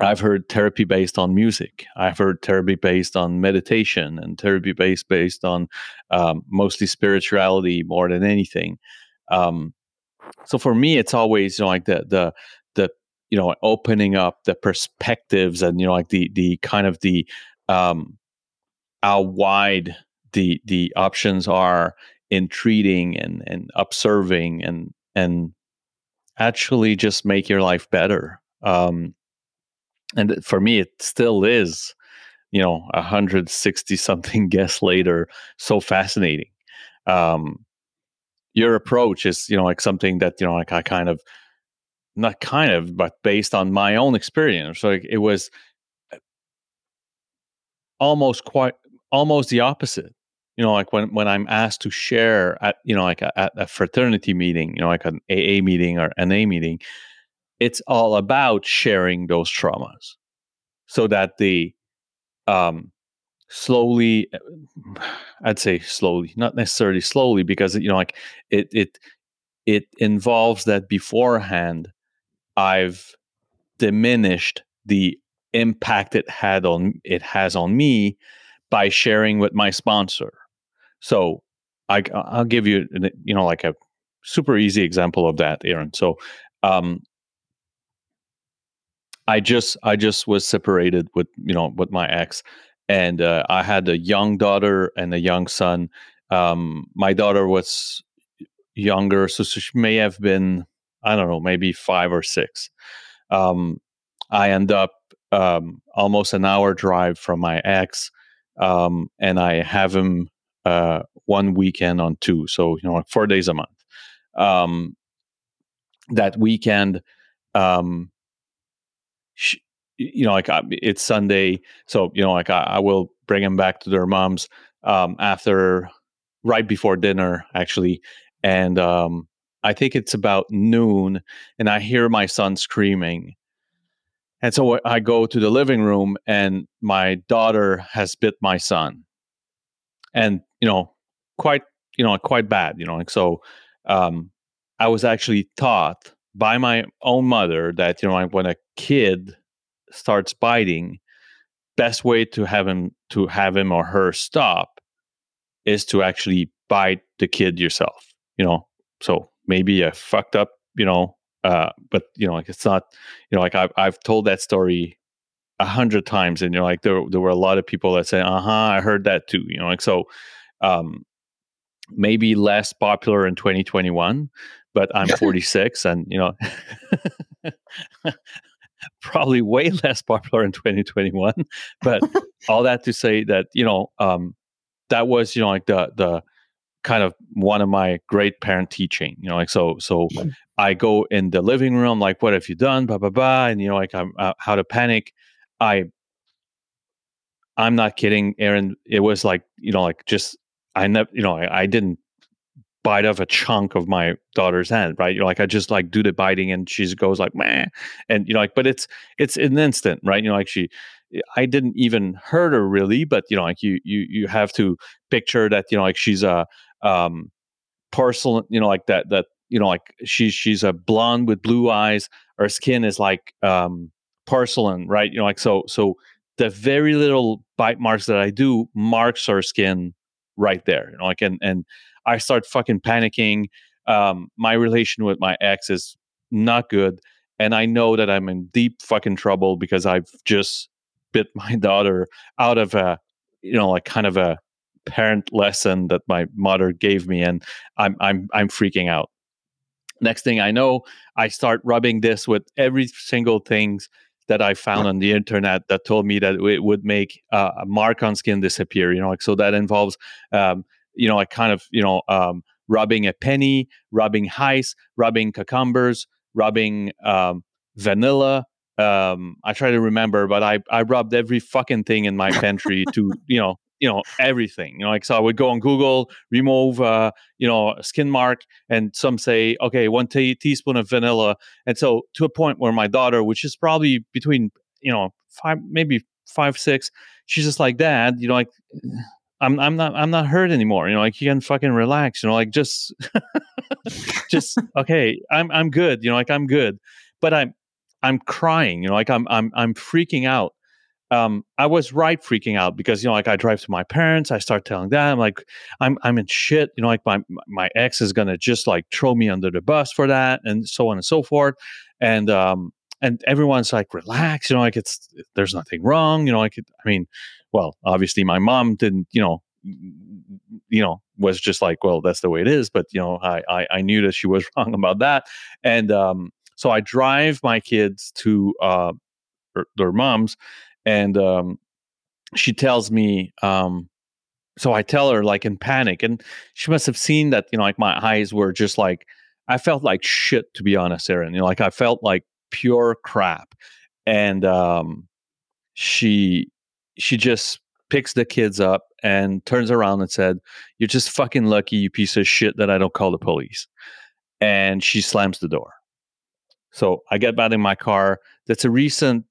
I've heard therapy based on music. I've heard therapy based on meditation and therapy based based on um, mostly spirituality more than anything. Um, so for me, it's always you know like the the the you know opening up the perspectives and you know like the the kind of the um, how wide the the options are in treating and and observing and and actually just make your life better. Um, and for me, it still is, you know, 160 something guests later, so fascinating. Um, your approach is, you know, like something that, you know, like I kind of, not kind of, but based on my own experience. So it was almost quite, almost the opposite. You know, like when, when I'm asked to share at, you know, like a, at a fraternity meeting, you know, like an AA meeting or an A meeting, it's all about sharing those traumas so that the um, slowly i'd say slowly not necessarily slowly because you know like it it it involves that beforehand i've diminished the impact it had on it has on me by sharing with my sponsor so i i'll give you you know like a super easy example of that erin so um I just I just was separated with you know with my ex, and uh, I had a young daughter and a young son. Um, my daughter was younger, so she may have been I don't know maybe five or six. Um, I end up um, almost an hour drive from my ex, um, and I have him uh, one weekend on two, so you know like four days a month. Um, that weekend, um, you know, like it's Sunday, so you know, like I, I will bring them back to their moms um, after, right before dinner, actually, and um, I think it's about noon, and I hear my son screaming, and so I go to the living room, and my daughter has bit my son, and you know, quite, you know, quite bad, you know, like so. Um, I was actually taught by my own mother that you know, when a kid starts biting, best way to have him to have him or her stop is to actually bite the kid yourself. You know, so maybe a fucked up, you know, uh, but you know, like it's not, you know, like I've I've told that story a hundred times, and you're know, like there there were a lot of people that say, uh huh, I heard that too. You know, like so. Um, maybe less popular in 2021 but i'm 46 and you know probably way less popular in 2021. But all that to say that you know um, that was you know like the the kind of one of my great parent teaching. You know, like so so I go in the living room like, what have you done? Blah blah blah, and you know like I'm uh, how to panic. I I'm not kidding, Erin. It was like you know like just I never you know I, I didn't bite off a chunk of my daughter's hand, right? You're like, I just like do the biting and she goes like, meh. And you know, like, but it's it's an instant, right? You know, like she I didn't even hurt her really, but you know, like you you you have to picture that, you know, like she's a um porcelain, you know, like that that, you know, like she's she's a blonde with blue eyes. Her skin is like um porcelain, right? You know, like so so the very little bite marks that I do marks her skin right there. You know, like and and I start fucking panicking. Um, my relation with my ex is not good. And I know that I'm in deep fucking trouble because I've just bit my daughter out of a, you know, like kind of a parent lesson that my mother gave me. And I'm, I'm, I'm freaking out. Next thing I know, I start rubbing this with every single things that I found on the internet that told me that it would make uh, a mark on skin disappear. You know, like so that involves um, you know, like kind of, you know, um, rubbing a penny, rubbing ice, rubbing cucumbers, rubbing um, vanilla. Um, I try to remember, but I, I rubbed every fucking thing in my pantry to, you know, you know, everything, you know, like, so I would go on Google, remove, uh, you know, skin mark, and some say, okay, one teaspoon of vanilla. And so to a point where my daughter, which is probably between, you know, five, maybe five, six, she's just like, dad, you know, like, I'm I'm not I'm not hurt anymore. You know, like you can fucking relax. You know, like just just okay. I'm I'm good. You know, like I'm good. But I'm I'm crying. You know, like I'm I'm I'm freaking out. Um, I was right freaking out because you know, like I drive to my parents. I start telling them like I'm I'm in shit. You know, like my my ex is gonna just like throw me under the bus for that, and so on and so forth. And um, and everyone's like relax. You know, like it's there's nothing wrong. You know, like it, I mean well, obviously my mom didn't, you know, you know, was just like, well, that's the way it is. But you know, I I, I knew that she was wrong about that, and um, so I drive my kids to uh, er, their moms, and um, she tells me, um, so I tell her like in panic, and she must have seen that you know like my eyes were just like I felt like shit to be honest, Erin. You know, like I felt like pure crap, and um, she she just picks the kids up and turns around and said, "You're just fucking lucky, you piece of shit, that I don't call the police." And she slams the door. So I get back in my car. That's a recent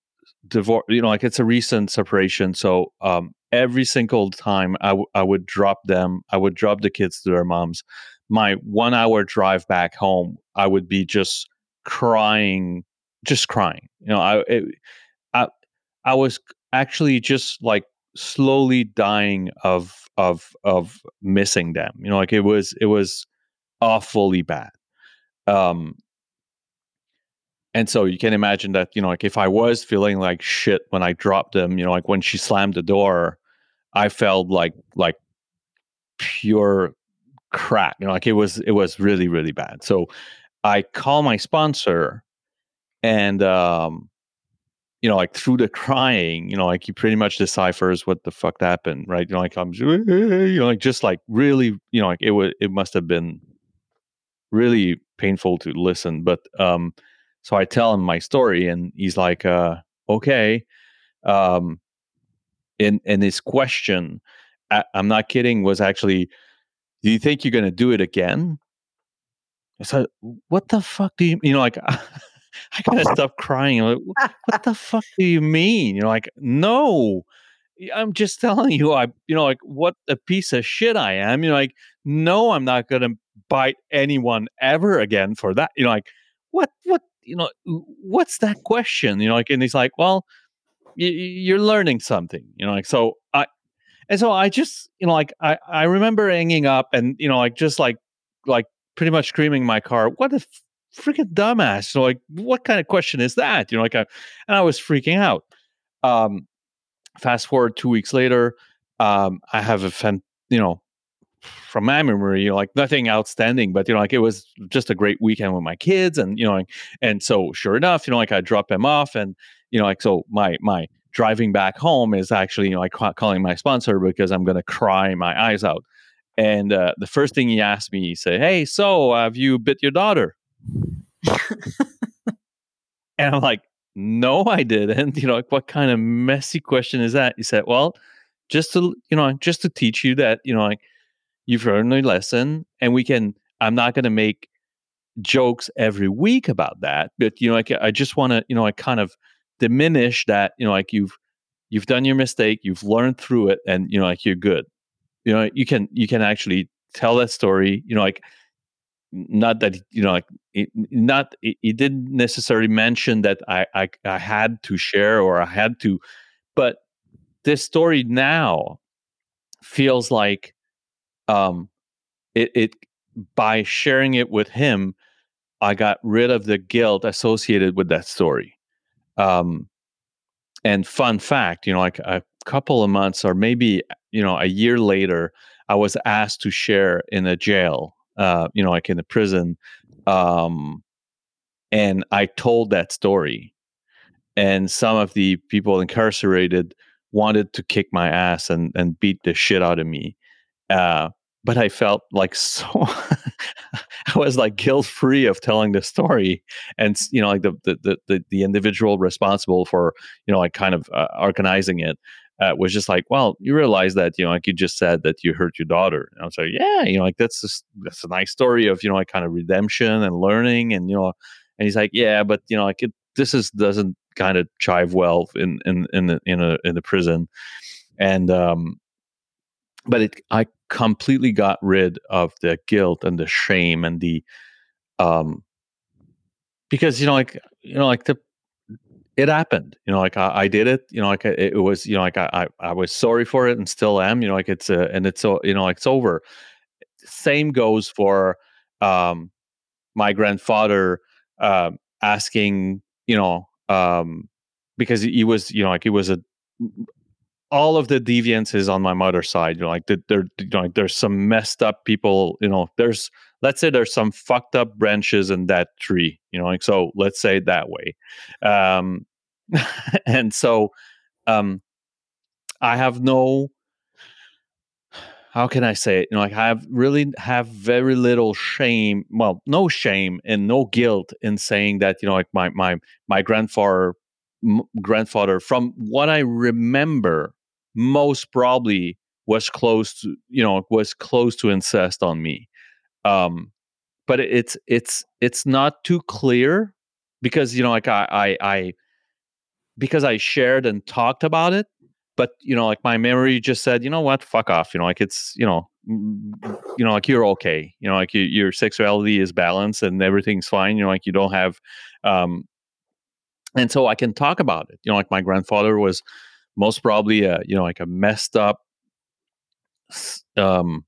divorce. You know, like it's a recent separation. So um, every single time I, w- I would drop them, I would drop the kids to their moms. My one hour drive back home, I would be just crying, just crying. You know, I it, I I was actually just like slowly dying of of of missing them. You know, like it was it was awfully bad. Um, and so you can imagine that, you know, like if I was feeling like shit when I dropped them, you know, like when she slammed the door, I felt like like pure crap. You know, like it was it was really, really bad. So I call my sponsor and um you know, like through the crying, you know, like he pretty much deciphers what the fuck happened, right? You know, like I'm, you know, like just like really, you know, like it was, it must have been really painful to listen. But um, so I tell him my story, and he's like, uh, okay. Um, and and his question, I, I'm not kidding, was actually, do you think you're going to do it again? I said, what the fuck do you, you know, like. I gotta stop crying. I'm Like, what the fuck do you mean? You know, like, no, I'm just telling you, I, you know, like, what a piece of shit I am. You know, like, no, I'm not gonna bite anyone ever again for that. You know, like, what, what, you know, what's that question? You know, like, and he's like, well, y- you're learning something. You know, like, so I, and so I just, you know, like, I, I remember hanging up and, you know, like, just like, like, pretty much screaming in my car, what a freaking dumbass. So like, what kind of question is that? You know, like, I, and I was freaking out. Um, fast forward two weeks later, um, I have a fan, you know, from my memory, you know, like nothing outstanding, but you know, like it was just a great weekend with my kids, and you know, and, and so sure enough, you know, like I drop them off, and you know, like so my my driving back home is actually you know like calling my sponsor because I'm gonna cry my eyes out. And uh, the first thing he asked me, he said, "Hey, so have you bit your daughter?" and I'm like, no, I didn't. You know, like, what kind of messy question is that? He said, well, just to, you know, just to teach you that, you know, like you've learned a lesson and we can, I'm not going to make jokes every week about that, but, you know, like I just want to, you know, I kind of diminish that, you know, like you've, you've done your mistake, you've learned through it and, you know, like you're good. You know, you can, you can actually tell that story, you know, like not that you know like it, not it, didn't necessarily mention that I, I i had to share or i had to but this story now feels like um it it by sharing it with him i got rid of the guilt associated with that story um and fun fact you know like a couple of months or maybe you know a year later i was asked to share in a jail uh, you know, like in the prison. Um, and I told that story, and some of the people incarcerated wanted to kick my ass and and beat the shit out of me. Uh, but I felt like so I was like guilt free of telling the story, and you know, like the the the the individual responsible for you know like kind of uh, organizing it uh, was just like, well, you realize that, you know, like you just said that you hurt your daughter. And I was like, yeah, you know, like that's just, that's a nice story of, you know, like kind of redemption and learning. And, you know, and he's like, yeah, but, you know, like it, this is, doesn't kind of chive well in, in, in the, in a, in the prison. And, um, but it, I completely got rid of the guilt and the shame and the, um, because, you know, like, you know, like the, it happened you know like i, I did it you know like it, it was you know like I, I, I was sorry for it and still am you know like it's uh, and it's so you know like it's over. Same goes for um my grandfather uh, asking you know um because he was you know like he was a all of the deviances on my mother's side you know like there you know like there's some messed up people you know there's let's say there's some fucked up branches in that tree you know like so let's say it that way. Um and so um i have no how can i say it? You know like i have really have very little shame well no shame and no guilt in saying that you know like my my my grandfather grandfather from what i remember most probably was close to you know was close to incest on me. Um but it's it's it's not too clear because you know like I, I i because i shared and talked about it but you know like my memory just said you know what? Fuck off. You know like it's you know you know like you're okay. You know like you, your sexuality is balanced and everything's fine. You know like you don't have um and so i can talk about it. You know like my grandfather was most probably a you know like a messed up um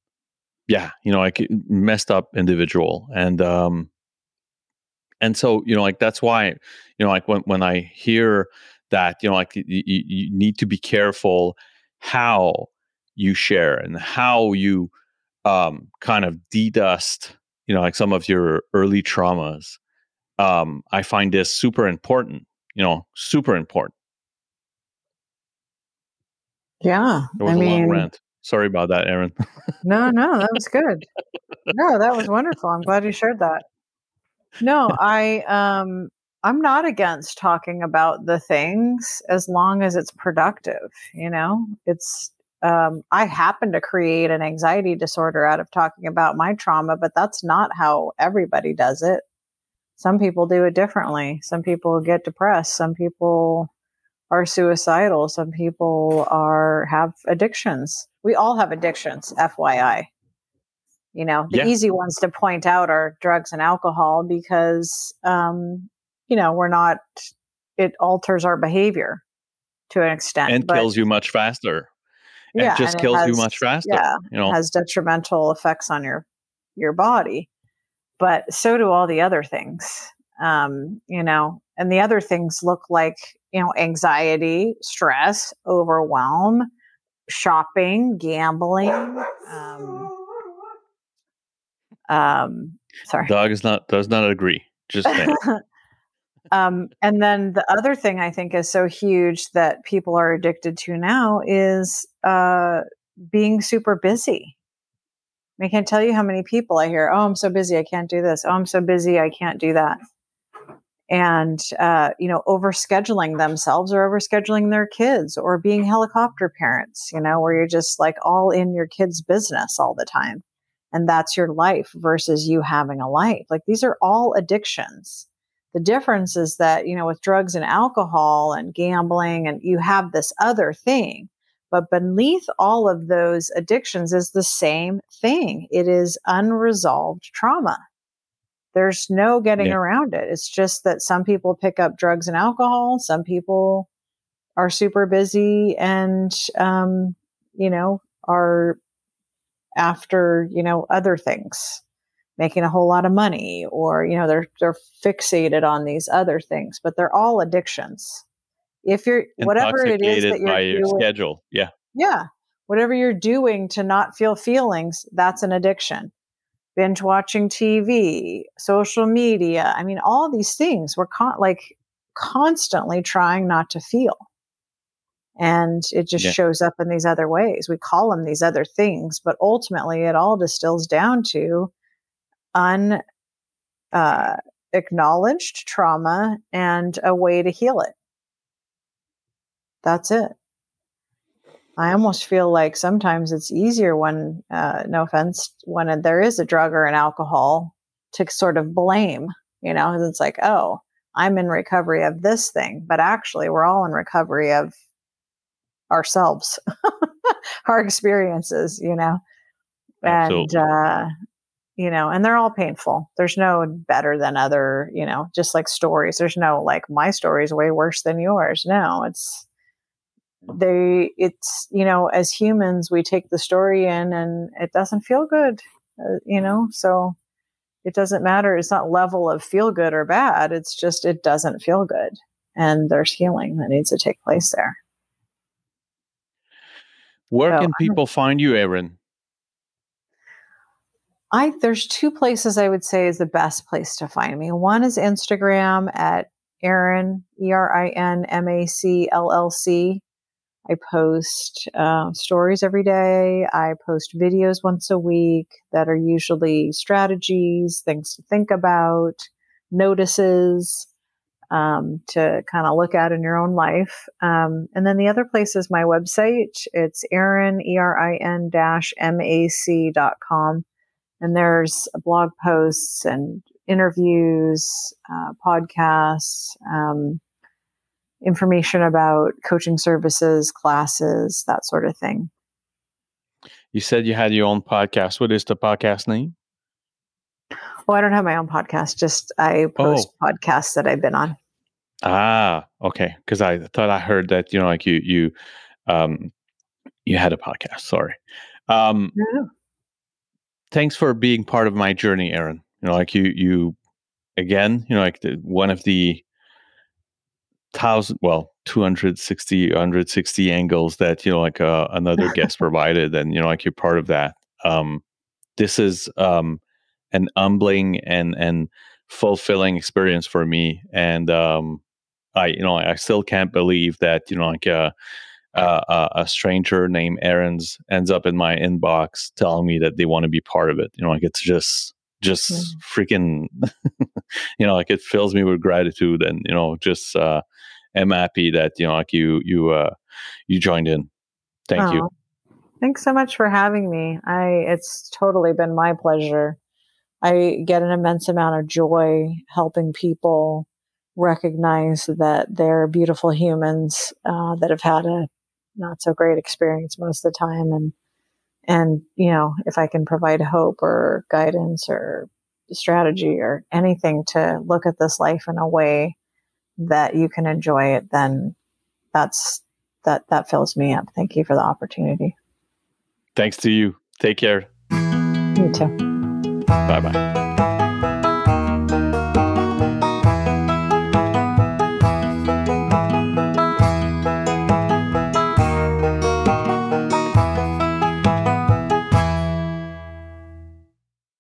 yeah you know like messed up individual and um and so you know like that's why you know like when when i hear that you know like you, you need to be careful how you share and how you um kind of dedust you know like some of your early traumas um i find this super important you know super important yeah it was I a mean, long rant. Sorry about that erin. No no that was good. No that was wonderful. I'm glad you shared that. No i um i'm not against talking about the things as long as it's productive you know? It's um, i happen to create an anxiety disorder out of talking about my trauma but that's not how everybody does it. Some people do it differently. Some people get depressed. Some people are suicidal. Some people are have addictions. We all have addictions fyi you know the Yeah. easy ones to point out are drugs and alcohol because um, you know we're not it alters our behavior to an extent and but kills you much faster. Yeah it just kills you has- much faster yeah you know? has detrimental effects on your your body. But so do all the other things. Um, you know and the other things look like you know anxiety stress overwhelm shopping gambling um, um, sorry dog is not does not agree just saying um, and then the other thing I think is so huge that people are addicted to now is uh, being super busy. I can't tell you how many people I hear, oh, I'm so busy, I can't do this. Oh, I'm so busy, I can't do that. And, uh, you know, overscheduling themselves or overscheduling their kids or being helicopter parents, you know, where you're just like all in your kid's business all the time. And that's your life versus you having a life. Like these are all addictions. The difference is that, you know, with drugs and alcohol and gambling, and you have this other thing. But beneath all of those addictions is the same thing it is unresolved trauma. There's no getting Yeah. around it. It's just that some people pick up drugs and alcohol, some people are super busy and, um, you know, are after, you know, other things making a whole lot of money or you know they're they're fixated on these other things but they're all addictions if you're whatever it is that you're your doing schedule yeah yeah whatever you're doing to not feel feelings that's an addiction binge watching tv social media i mean all these things we're con- like constantly trying not to feel and it just Yeah. shows up in these other ways we call them these other things but ultimately it all distills down to un uh, acknowledged trauma and a way to heal it. That's it. I almost feel like sometimes it's easier when, uh, no offense, when there is a drug or an alcohol to sort of blame, you know, it's like, oh, I'm in recovery of this thing, but actually we're all in recovery of ourselves, our experiences, you know, and uh, you know, and they're all painful. There's no better than other, you know, just like stories. There's no like my story is way worse than yours. No, it's they. It's you know, as humans, we take the story in, and it doesn't feel good, uh, you know. So it doesn't matter. It's not level of feel good or bad. It's just it doesn't feel good, and there's healing that needs to take place there. where So, can people find you erin I there's two places I would say is the best place to find me. One is Instagram at Erin, E R I post uh, stories every day. I post videos once a week that are usually strategies, things to think about, notices um, to kind of look at in your own life. Um, and then the other place is my website. It's Erin, E R I N dash M A C dot com. And there's blog posts and interviews, uh, podcasts, um, information about coaching services, classes, that sort of thing. You said you had your own podcast. What is the podcast name? Well, I don't have my own podcast, just I post oh. podcasts that I've been on. Ah, okay. Because I thought I heard that you know, like you you um you had a podcast. Sorry. Um, yeah. Thanks for being part of my journey, Erin. You know, like you you again, you know, like the, one of the thousand, well, 260, 160 angles that you know, like uh, another guest provided, and you know, like you're part of that. Um, this is um an humbling and and fulfilling experience for me, and um, I you know I still can't believe that you know like uh, uh, a stranger named Erin's ends up in my inbox telling me that they want to be part of it. You know, like it's just just mm. freaking, you know, like it fills me with gratitude and you know just uh, am happy that you know like you you uh, you joined in. Thank you. Thanks so much for having me. I it's totally been my pleasure. I get an immense amount of joy helping people recognize that they're beautiful humans uh, that have had a not so great experience most of the time and and you know if i can provide hope or guidance or strategy or anything to look at this life in a way that you can enjoy it then that's that that fills me up. Thank you for the opportunity. Thanks to you. Take care. You too. Bye bye